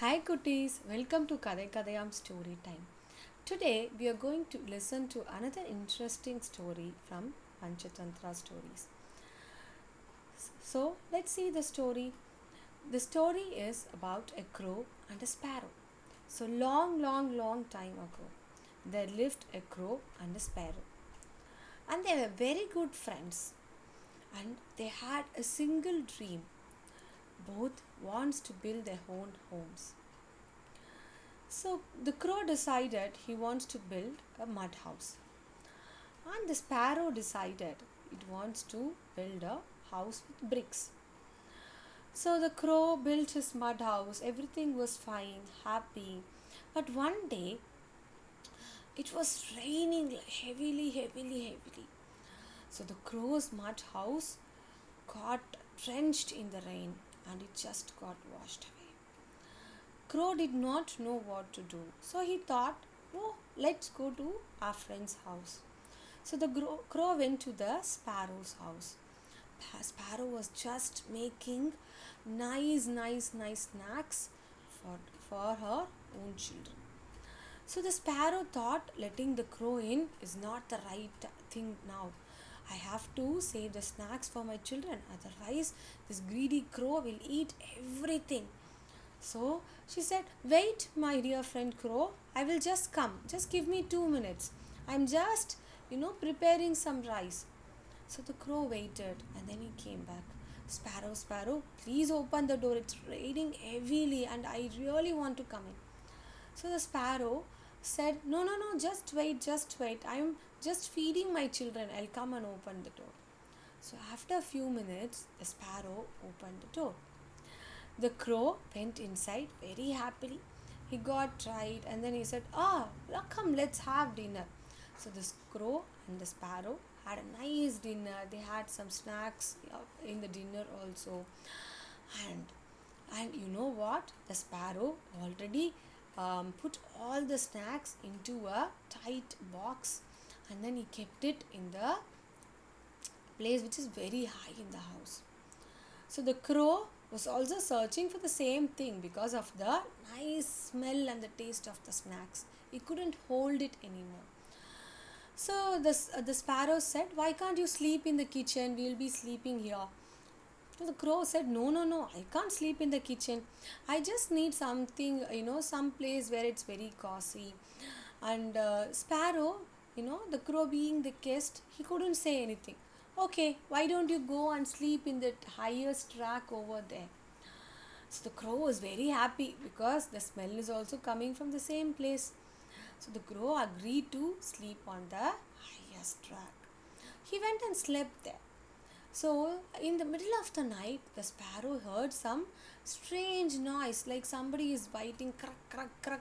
Hi cuties, welcome to Kadai Kadayam story time. Today we are going to listen to another interesting story from Panchatantra stories. So let's see the story. The story is about a crow and a sparrow. So long, long, long time ago, there lived a crow and a sparrow. And they were very good friends. And they had a single dream. Both wants to build their own homes. So the crow decided he wants to build a mud house. And the sparrow decided it wants to build a house with bricks. So the crow built his mud house, everything was fine, happy. But one day it was raining heavily, heavily, heavily. So the crow's mud house got drenched in the rain and it just got washed away. Crow did not know what to do, so he thought, Oh, let's go to our friend's house. So the crow went to the sparrow's house. Pa- Sparrow was just making nice, nice, nice snacks for, for her own children. So the sparrow thought letting the crow in is not the right thing now. I have to save the snacks for my children, otherwise, this greedy crow will eat everything. So she said, Wait, my dear friend crow, I will just come. Just give me two minutes. I'm just, you know, preparing some rice. So the crow waited and then he came back. Sparrow, Sparrow, please open the door. It's raining heavily and I really want to come in. So the sparrow said, No, no, no, just wait, just wait. I'm just feeding my children. I'll come and open the door. So after a few minutes, the sparrow opened the door. The crow went inside very happily. He got dried and then he said, Ah, come, let's have dinner. So the crow and the sparrow had a nice dinner. They had some snacks uh, in the dinner also. And and you know what? The sparrow already um, put all the snacks into a tight box and then he kept it in the place which is very high in the house. So the crow was also searching for the same thing because of the nice smell and the taste of the snacks. He couldn't hold it anymore. So the, uh, the sparrow said, Why can't you sleep in the kitchen? We'll be sleeping here. The crow said, No, no, no, I can't sleep in the kitchen. I just need something, you know, some place where it's very cozy. And uh, Sparrow, you know, the crow being the guest, he couldn't say anything. Okay, why don't you go and sleep in the highest rack over there? So the crow was very happy because the smell is also coming from the same place. So the crow agreed to sleep on the highest rack. He went and slept there. So, in the middle of the night, the sparrow heard some strange noise like somebody is biting, crack, crack, crack.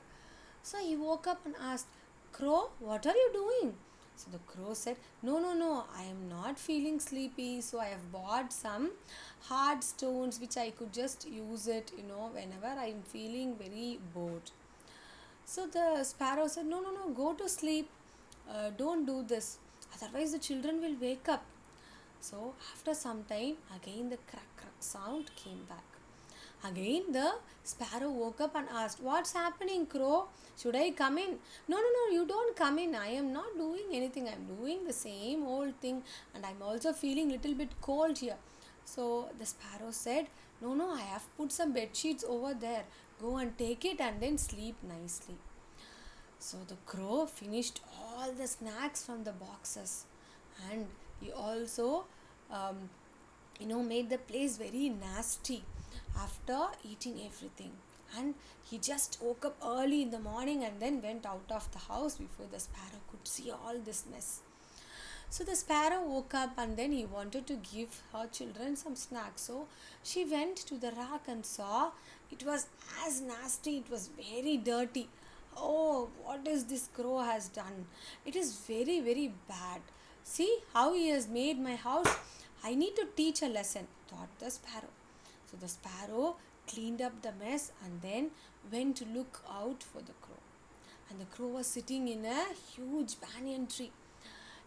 So, he woke up and asked, Crow, what are you doing? So, the crow said, No, no, no, I am not feeling sleepy. So, I have bought some hard stones which I could just use it, you know, whenever I am feeling very bored. So, the sparrow said, No, no, no, go to sleep. Uh, don't do this. Otherwise, the children will wake up. So after some time, again the crack crack sound came back. Again the sparrow woke up and asked, What's happening, crow? Should I come in? No, no, no, you don't come in. I am not doing anything. I'm doing the same old thing and I'm also feeling little bit cold here. So the sparrow said, No, no, I have put some bed sheets over there. Go and take it and then sleep nicely. So the crow finished all the snacks from the boxes and he also um, you know made the place very nasty after eating everything. And he just woke up early in the morning and then went out of the house before the sparrow could see all this mess. So the sparrow woke up and then he wanted to give her children some snacks. So she went to the rack and saw it was as nasty it was very dirty. Oh what is this crow has done? It is very very bad See how he has made my house. I need to teach a lesson, thought the sparrow. So the sparrow cleaned up the mess and then went to look out for the crow. And the crow was sitting in a huge banyan tree.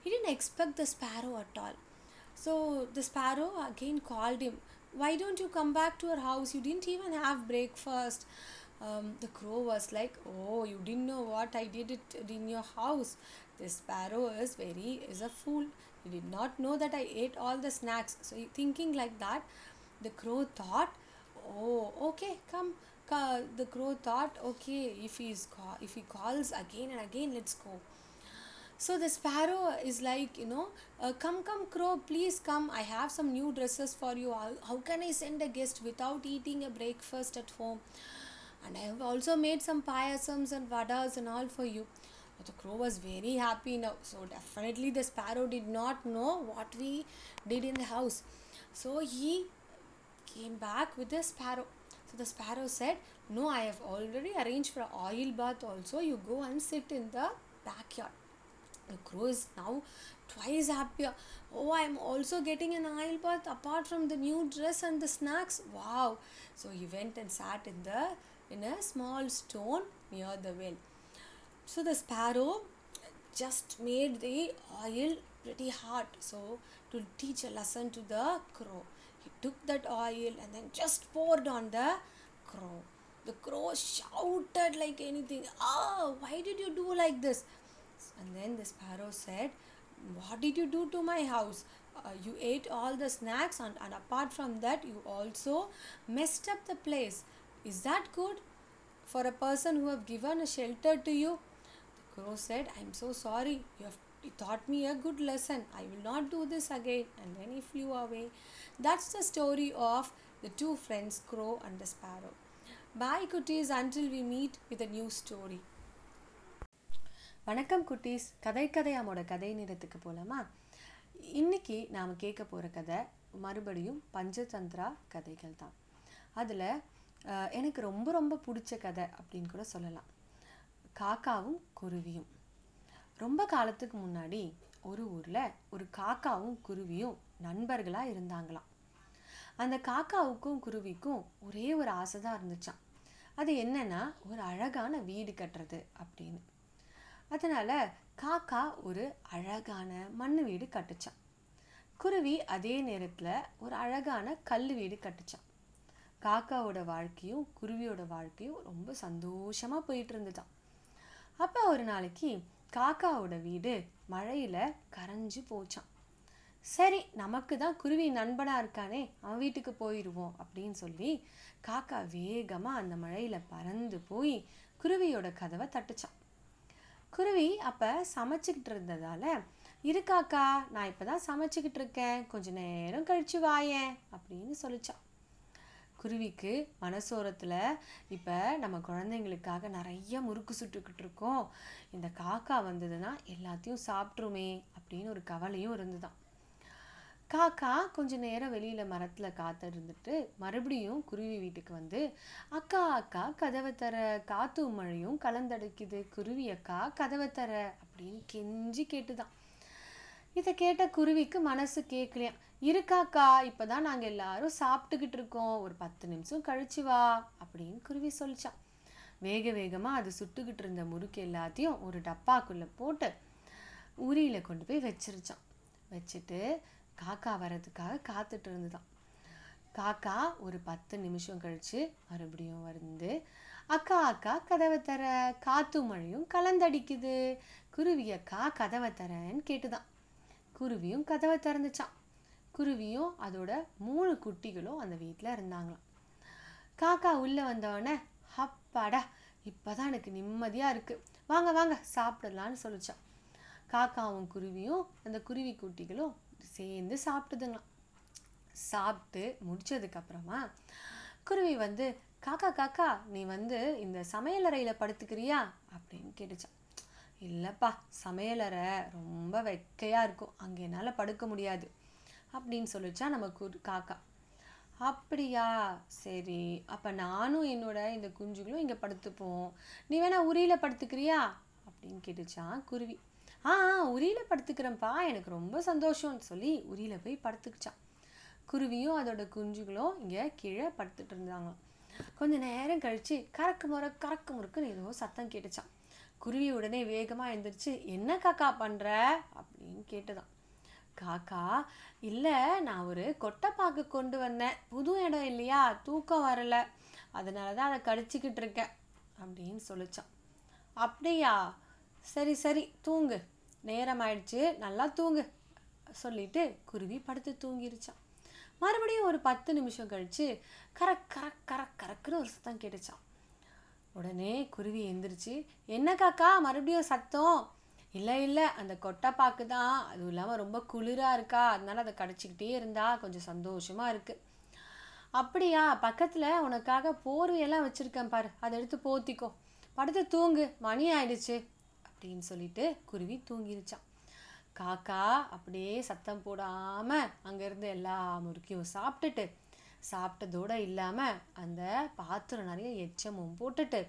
He didn't expect the sparrow at all. So the sparrow again called him. Why don't you come back to our house? You didn't even have breakfast. um, the crow was like, "Oh, you didn't know what I did it in your house. This sparrow is very is a fool. He did not know that I ate all the snacks." So thinking like that, the crow thought, "Oh, okay, come." The crow thought, "Okay, if he's ca- if he calls again and again, let's go." So the sparrow is like, you know, uh, come, come, crow, please come. I have some new dresses for you. How, how can I send a guest without eating a breakfast at home? And I have also made some payasams and vadas and all for you. The crow was very happy now. So definitely the sparrow did not know what we did in the house. So he came back with the sparrow. So the sparrow said, No, I have already arranged for oil bath also. You go and sit in the backyard. The crow is now twice happier. Oh, I'm also getting an oil bath apart from the new dress and the snacks. Wow. So he went and sat in the in a small stone near the well. So the sparrow just made the oil pretty hot. So to teach a lesson to the crow, he took that oil and then just poured on the crow. The crow shouted like anything. Ah, why did you do like this? And then the sparrow said, What did you do to my house? Uh, you ate all the snacks, and, and apart from that, you also messed up the place. Is that good for a person who have given a shelter to you? The crow said, I'm so sorry. You have taught me a good lesson. I will not do this again. And then he flew away. That's the story of the two friends, Crow and the Sparrow. Bye, cuties, until we meet with a new story. வணக்கம் குட்டீஸ் கதை கதையாமோட கதை நேரத்துக்கு போகலாமா இன்னைக்கு நாம் கேட்க போகிற கதை மறுபடியும் பஞ்சதந்திரா கதைகள் தான் அதில் எனக்கு ரொம்ப ரொம்ப பிடிச்ச கதை அப்படின்னு கூட சொல்லலாம் காக்காவும் குருவியும். ரொம்ப காலத்துக்கு முன்னாடி ஒரு ஊரில் ஒரு காக்காவும் குருவியும் நண்பர்களாக இருந்தாங்களாம். அந்த காக்காவுக்கும் குருவிக்கும் ஒரே ஒரு ஆசை தான் இருந்துச்சான் அது என்னன்னா ஒரு அழகான வீடு கட்டுறது அப்படின்னு. அதனால் காக்கா ஒரு அழகான மண் வீடு கட்டுச்சான் குருவி அதே நேரத்தில் ஒரு அழகான கல் வீடு கட்டுச்சான் காக்காவோட வாழ்க்கையும் குருவியோட வாழ்க்கையும் ரொம்ப சந்தோஷமாக போயிட்டு இருந்துதான் அப்போ ஒரு நாளைக்கு காக்காவோட வீடு மழையில் கரைஞ்சு போச்சான் சரி நமக்கு தான் குருவி நண்பனாக இருக்கானே அவன் வீட்டுக்கு போயிடுவோம் அப்படின்னு சொல்லி காக்கா வேகமாக அந்த மழையில் பறந்து போய் குருவியோட கதவை தட்டுச்சான் குருவி அப்போ சமைச்சிக்கிட்டு இருந்ததால இரு காக்கா நான் இப்போ தான் சமைச்சிக்கிட்டு இருக்கேன் கொஞ்ச நேரம் கழிச்சு வாயேன் அப்படின்னு சொல்லிச்சான் குருவிக்கு மனசோரத்தில் இப்போ நம்ம குழந்தைங்களுக்காக நிறைய முறுக்கு சுட்டுக்கிட்டு இருக்கோம். இந்த காக்கா வந்ததுன்னா எல்லாத்தையும் சாப்பிட்ருமே அப்படின்னு ஒரு கவலையும் இருந்துதான். காக்கா கொஞ்ச நேரம் வெளியில் மரத்தில் காத்து இருந்துட்டு மறுபடியும் குருவி வீட்டுக்கு வந்து அக்கா அக்கா கதவை தர காத்து மழையும் கலந்தடைக்குது. குருவி அக்கா கதவை தர அப்படின்னு கெஞ்சி கேட்டுதான். இதை கேட்ட குருவிக்கு மனசு கேட்கலையா இருக்காக்கா இப்போ தான் நாங்கள் எல்லாரும் சாப்பிட்டுக்கிட்டு இருக்கோம். ஒரு பத்து நிமிஷம் கழிச்சு வா அப்படின்னு குருவி சொல்லிச்சான். வேக வேகமாக அது சுட்டுக்கிட்டு இருந்த முறுக்கு எல்லாத்தையும் ஒரு டப்பாக்குள்ளே போட்டு உரியில் கொண்டு போய் வச்சிருச்சான். வச்சுட்டு காக்கா வர்றதுக்காக காத்துட்டு இருந்துதான். காக்கா ஒரு பத்து நிமிஷம் கழித்து மறுபடியும் வந்து அக்கா அக்கா கதவை தர. காத்து மழையும் கலந்தடிக்குது. குருவி அக்கா கதவை தரேன்னு கேட்டுதான். குருவியும் கதவை திறந்துச்சான் குருவியும் அதோட மூணு குட்டிகளும் அந்த வீட்டில் இருந்தாங்களாம். காக்கா உள்ளே வந்தவொடனே அப்பாடா இப்போதான் எனக்கு நிம்மதியாக இருக்குது வாங்க வாங்க சாப்பிடலான்னு சொல்லிச்சான் காக்காவும் குருவியும் அந்த குருவி குட்டிகளும் சேர்ந்து சாப்பிட்டுதுங்களாம். சாப்பிட்டு முடிச்சதுக்கப்புறமா குருவி வந்து காக்கா காக்கா நீ வந்து இந்த சமையலறையில் படுத்துக்கிறியா? அப்படின்னு கேட்டுச்சான் இல்லைப்பா சமையலறை ரொம்ப வெக்கையாக இருக்கும். அங்கே என்னால் படுக்க முடியாது. அப்படின்னு சொல்லிச்சா நம்ம குரு காக்கா. அப்படியா? சரி அப்போ நானும் என்னோட இந்த குஞ்சுகளும் இங்கே படுத்துப்போம். நீ வேணா உரியில் படுத்துக்கிறியா? அப்படின்னு கேட்டுச்சான் குருவி. ஆ உரியில் படுத்துக்கிறேன்ப்பா. எனக்கு ரொம்ப சந்தோஷம்னு சொல்லி உரியில் போய் படுத்துக்கிச்சான் குருவியும் அதோட குஞ்சுகளும் இங்கே கீழே படுத்துட்டு இருந்தாங்க கொஞ்சம் நேரம் கழிச்சு கறக்கு முறை கறக்கு முறுக்குன்னு ஏதோ சத்தம் கேட்டுச்சான் குருவி உடனே வேகமாக எழுந்திரிச்சு என்ன காக்கா பண்ணுற அப்படின்னு கேட்டுதான் காக்கா இல்லை நான் ஒரு கொட்டைப்பாக்கு கொண்டு வந்தேன். புது இடம் இல்லையா? தூக்கம் வரல. அதனால தான் அதை கடிச்சிக்கிட்டு இருக்கேன். அப்படின்னு சொல்லிச்சான் அப்படியா? சரி சரி தூங்கு. நேரம் ஆயிடுச்சு நல்லா தூங்கு. சொல்லிட்டு குருவி படுத்து தூங்கிருச்சான் மறுபடியும் ஒரு பத்து நிமிஷம் கழிச்சு கரக் கரக் கரக் கரக்குன்னு ஒரு சத்தம் கேட்டுச்சான் உடனே குருவி எந்திரிச்சு என்ன காக்கா மறுபடியும் சத்தம்? இல்லை இல்லை அந்த கொட்டைப்பாக்கு தான். அதுவும் இல்லாமல் ரொம்ப குளிராக இருக்கா. அதனால அதை கடிச்சிக்கிட்டே இருந்தா கொஞ்சம் சந்தோஷமாக இருக்குது அப்படியா பக்கத்தில் உனக்காக போர்வையெல்லாம் வச்சுருக்கேன் பாரு. அதை எடுத்து போத்திக்கோ. படுத்து தூங்கு. மணி ஆயிடுச்சு. அப்படின்னு சொல்லிட்டு குருவி தூங்கிருச்சான். காக்கா அப்படியே சத்தம் போடாமல் அங்கேருந்து எல்லா முறுக்கியும் சாப்பிட்டுட்டு சாப்பிட்டதோடு இல்லாமல் அந்த பாத்திரம் நிறைய எச்சமும் போட்டுட்டு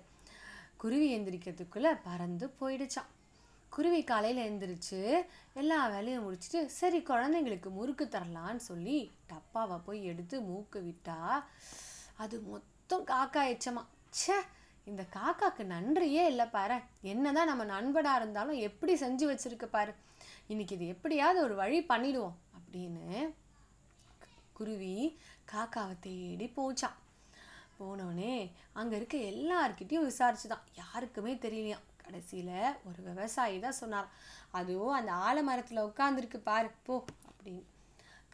குருவி எந்திரிக்கிறதுக்குள்ளே பறந்து போயிடுச்சான் குருவி காலையில் எழுந்திரிச்சு எல்லா வேலையும் முடிச்சுட்டு சரி குழந்தைங்களுக்கு முறுக்கு தரலான்னு சொல்லி டப்பாவை போய் எடுத்து மூக்கு விட்டா அது மொத்தம் காக்கா எச்சமா ச்சே இந்த காக்காக்கு நன்றியே இல்லை பாரு. என்னதான் நம்ம நண்பனாக இருந்தாலும் எப்படி செஞ்சு வச்சுருக்க பாரு. இன்னைக்கு இது எப்படியாவது ஒரு வழி பண்ணிடுவோம் அப்படின்னு குருவி காக்காவை தேடி போச்சான் போனோடனே அங்கே இருக்க எல்லார்கிட்டயும் விசாரிச்சுதான். யாருக்குமே தெரியலையாம் கடைசியில் ஒரு விவசாயி தான் சொன்னார். அதுவும் அந்த ஆலமரத்தில் உட்காந்துருக்கு பாரு போ அப்படின்னு.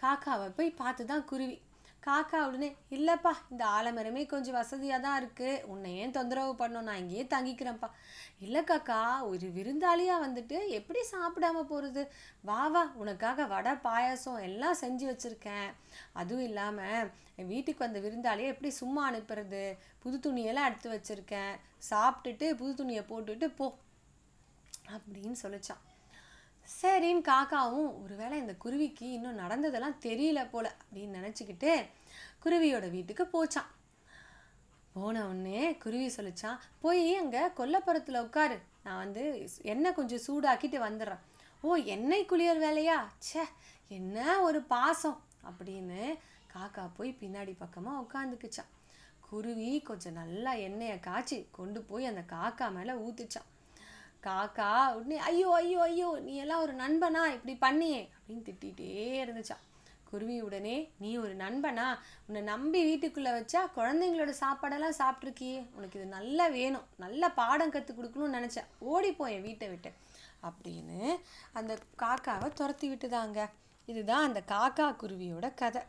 காக்காவை போய் பார்த்து தான் குருவி. காக்கா உடனே இல்லைப்பா இந்த ஆலமரமே கொஞ்சம் வசதியாக தான் இருக்குது உன்னை ஏன் தொந்தரவு பண்ணோம்? நான் இங்கேயே தங்கிக்கிறேன்ப்பா. இல்லை காக்கா ஒரு விருந்தாளியாக வந்துட்டு எப்படி சாப்பிடாம போகிறது வா வா உனக்காக வடை பாயாசம் எல்லாம் செஞ்சு வச்சுருக்கேன். அதுவும் இல்லாமல் என் வீட்டுக்கு வந்த விருந்தாளியை எப்படி சும்மா அனுப்புறது? புது துணியெல்லாம் எடுத்து வச்சுருக்கேன். சாப்பிட்டுட்டு புது துணியை போட்டுட்டு போ. அப்படின்னு சொல்லிச்சான். சரின்னு காக்காவும் ஒருவேளை இந்த குருவிக்கு இன்னும் நடந்ததெல்லாம் தெரியல போல அப்படின்னு நினச்சிக்கிட்டு குருவியோட வீட்டுக்கு போச்சான் போன உடனே குருவி சொல்லிச்சான் போய் அங்கே கொல்லப்புறத்தில் உட்காரு. நான் வந்து எண்ணெய் கொஞ்சம் சூடாக்கிட்டு வந்துடுறேன். ஓ எண்ணெய் குளியல் வேலையா? ச்சே என்ன ஒரு பாசம். அப்படின்னு காக்கா போய் பின்னாடி பக்கமாக உட்காந்துக்குச்சான் குருவி கொஞ்சம் நல்லா எண்ணெயை காய்ச்சி கொண்டு போய் அந்த காக்கா மேலே ஊற்றுச்சான் காக்கா உடனே ஐயோ ஐயோ ஐயோ நீ எல்லாம் ஒரு நண்பனா? இப்படி பண்ணியே. அப்படின்னு திட்டிகிட்டே இருந்துச்சா. குருவி உடனே நீ ஒரு நண்பனா? உன்னை நம்பி வீட்டுக்குள்ளே வச்சா குழந்தைங்களோட சாப்பாடெல்லாம் சாப்பிட்ருக்கியே உனக்கு இது நல்லா வேணும். நல்ல பாடம் கற்றுக் கொடுக்கணும்னு நினச்சேன் ஓடிப்போய் என் வீட்டை விட்டு. அப்படின்னு அந்த காக்காவை துரத்தி விட்டுதாங்க. இதுதான் அந்த காக்கா குருவியோட கதை.